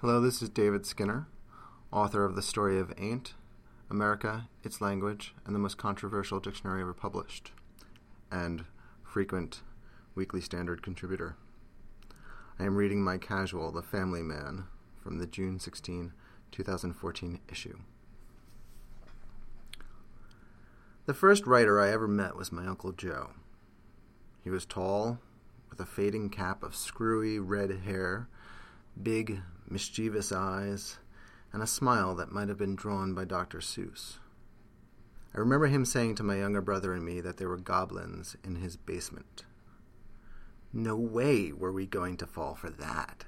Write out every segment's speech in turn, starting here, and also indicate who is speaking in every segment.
Speaker 1: Hello, this is David Skinner, author of The Story of Ain't, America, Its Language, and the Most Controversial Dictionary Ever Published, and frequent Weekly Standard contributor. I am reading my casual, The Family Man, from the June 16, 2014 issue. The first writer I ever met was my Uncle Joe. He was tall, with a fading cap of screwy red hair, big, mischievous eyes, and a smile that might have been drawn by Dr. Seuss. I remember him saying to my younger brother and me that there were goblins in his basement. No way were we going to fall for that.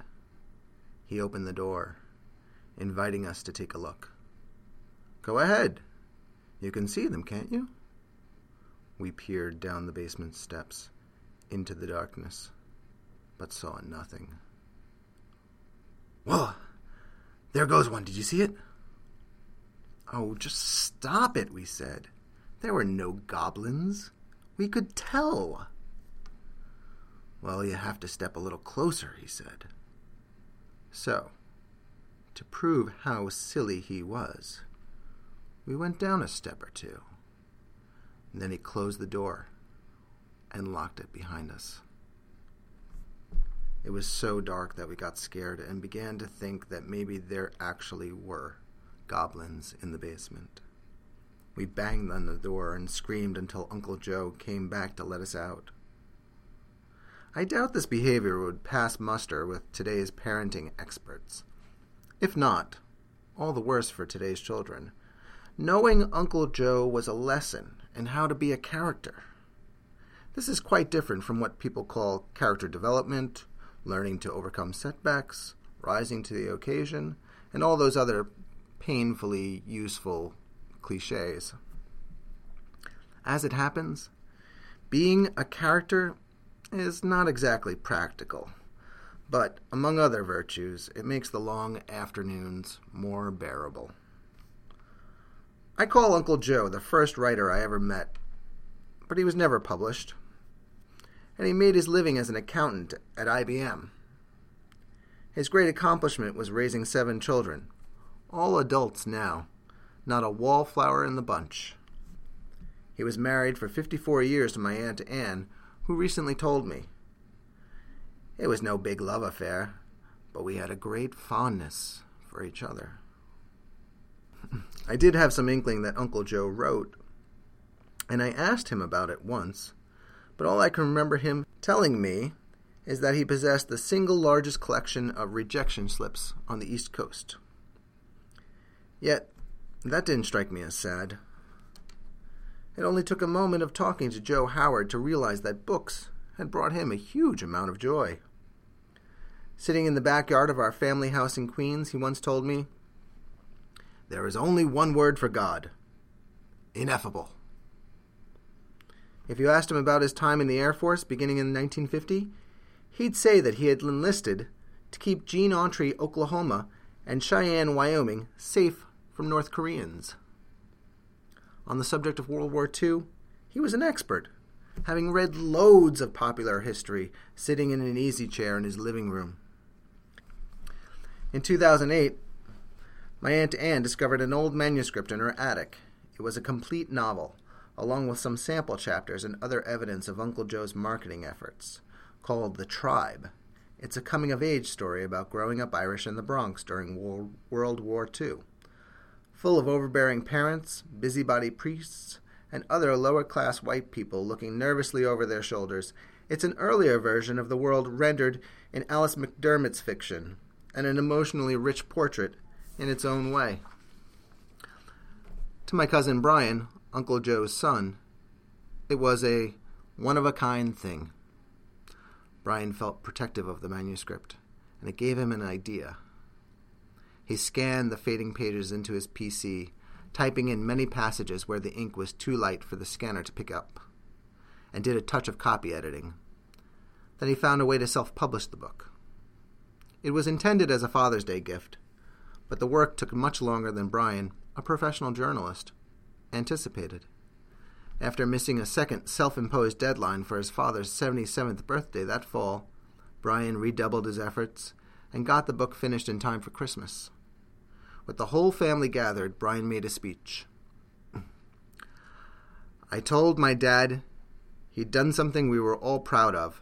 Speaker 1: He opened the door, inviting us to take a look. Go ahead. You can see them, can't you? We peered down the basement steps into the darkness, but saw nothing. Whoa! There goes one. Did you see it? Oh, just stop it, we said. There were no goblins. We could tell. Well, you have to step a little closer, he said. So, to prove how silly he was, we went down a step or two. And then he closed the door and locked it behind us. It was so dark that we got scared and began to think that maybe there actually were goblins in the basement. We banged on the door and screamed until Uncle Joe came back to let us out. I doubt this behavior would pass muster with today's parenting experts. If not, all the worse for today's children. Knowing Uncle Joe was a lesson in how to be a character. This is quite different from what people call character development learning to overcome setbacks, rising to the occasion, and all those other painfully useful cliches. As it happens, being a character is not exactly practical, but among other virtues, it makes the long afternoons more bearable. I call Uncle Joe the first writer I ever met, but he was never published and he made his living as an accountant at IBM. His great accomplishment was raising seven children, all adults now, not a wallflower in the bunch. He was married for 54 years to my Aunt Anne, who recently told me. It was no big love affair, but we had a great fondness for each other. I did have some inkling that Uncle Joe wrote, and I asked him about it once but all I can remember him telling me is that he possessed the single largest collection of rejection slips on the East Coast. Yet, that didn't strike me as sad. It only took a moment of talking to Joe Howard to realize that books had brought him a huge amount of joy. Sitting in the backyard of our family house in Queens, he once told me, There is only one word for God ineffable. If you asked him about his time in the Air Force beginning in 1950, he'd say that he had enlisted to keep Gene Autry, Oklahoma, and Cheyenne, Wyoming safe from North Koreans. On the subject of World War II, he was an expert, having read loads of popular history sitting in an easy chair in his living room. In 2008, my Aunt Anne discovered an old manuscript in her attic. It was a complete novel along with some sample chapters and other evidence of Uncle Joe's marketing efforts, called The Tribe. It's a coming of age story about growing up Irish in the Bronx during World War II. Full of overbearing parents, busybody priests, and other lower class white people looking nervously over their shoulders, it's an earlier version of the world rendered in Alice McDermott's fiction, and an emotionally rich portrait in its own way. To my cousin Brian, Uncle Joe's son, it was a one of a kind thing. Brian felt protective of the manuscript, and it gave him an idea. He scanned the fading pages into his PC, typing in many passages where the ink was too light for the scanner to pick up, and did a touch of copy editing. Then he found a way to self publish the book. It was intended as a Father's Day gift, but the work took much longer than Brian, a professional journalist, anticipated. After missing a second self imposed deadline for his father's 77th birthday that fall, Brian redoubled his efforts and got the book finished in time for Christmas. With the whole family gathered, Brian made a speech. I told my dad he'd done something we were all proud of,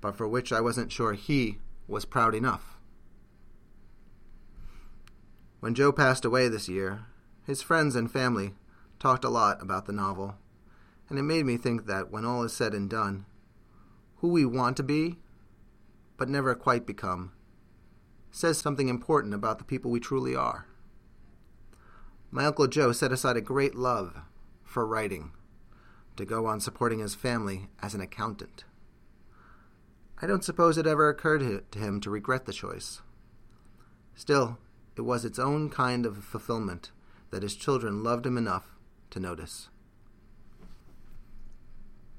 Speaker 1: but for which I wasn't sure he was proud enough. When Joe passed away this year, his friends and family talked a lot about the novel, and it made me think that when all is said and done, who we want to be, but never quite become, says something important about the people we truly are. My Uncle Joe set aside a great love for writing to go on supporting his family as an accountant. I don't suppose it ever occurred to him to regret the choice. Still, it was its own kind of fulfillment that his children loved him enough to notice.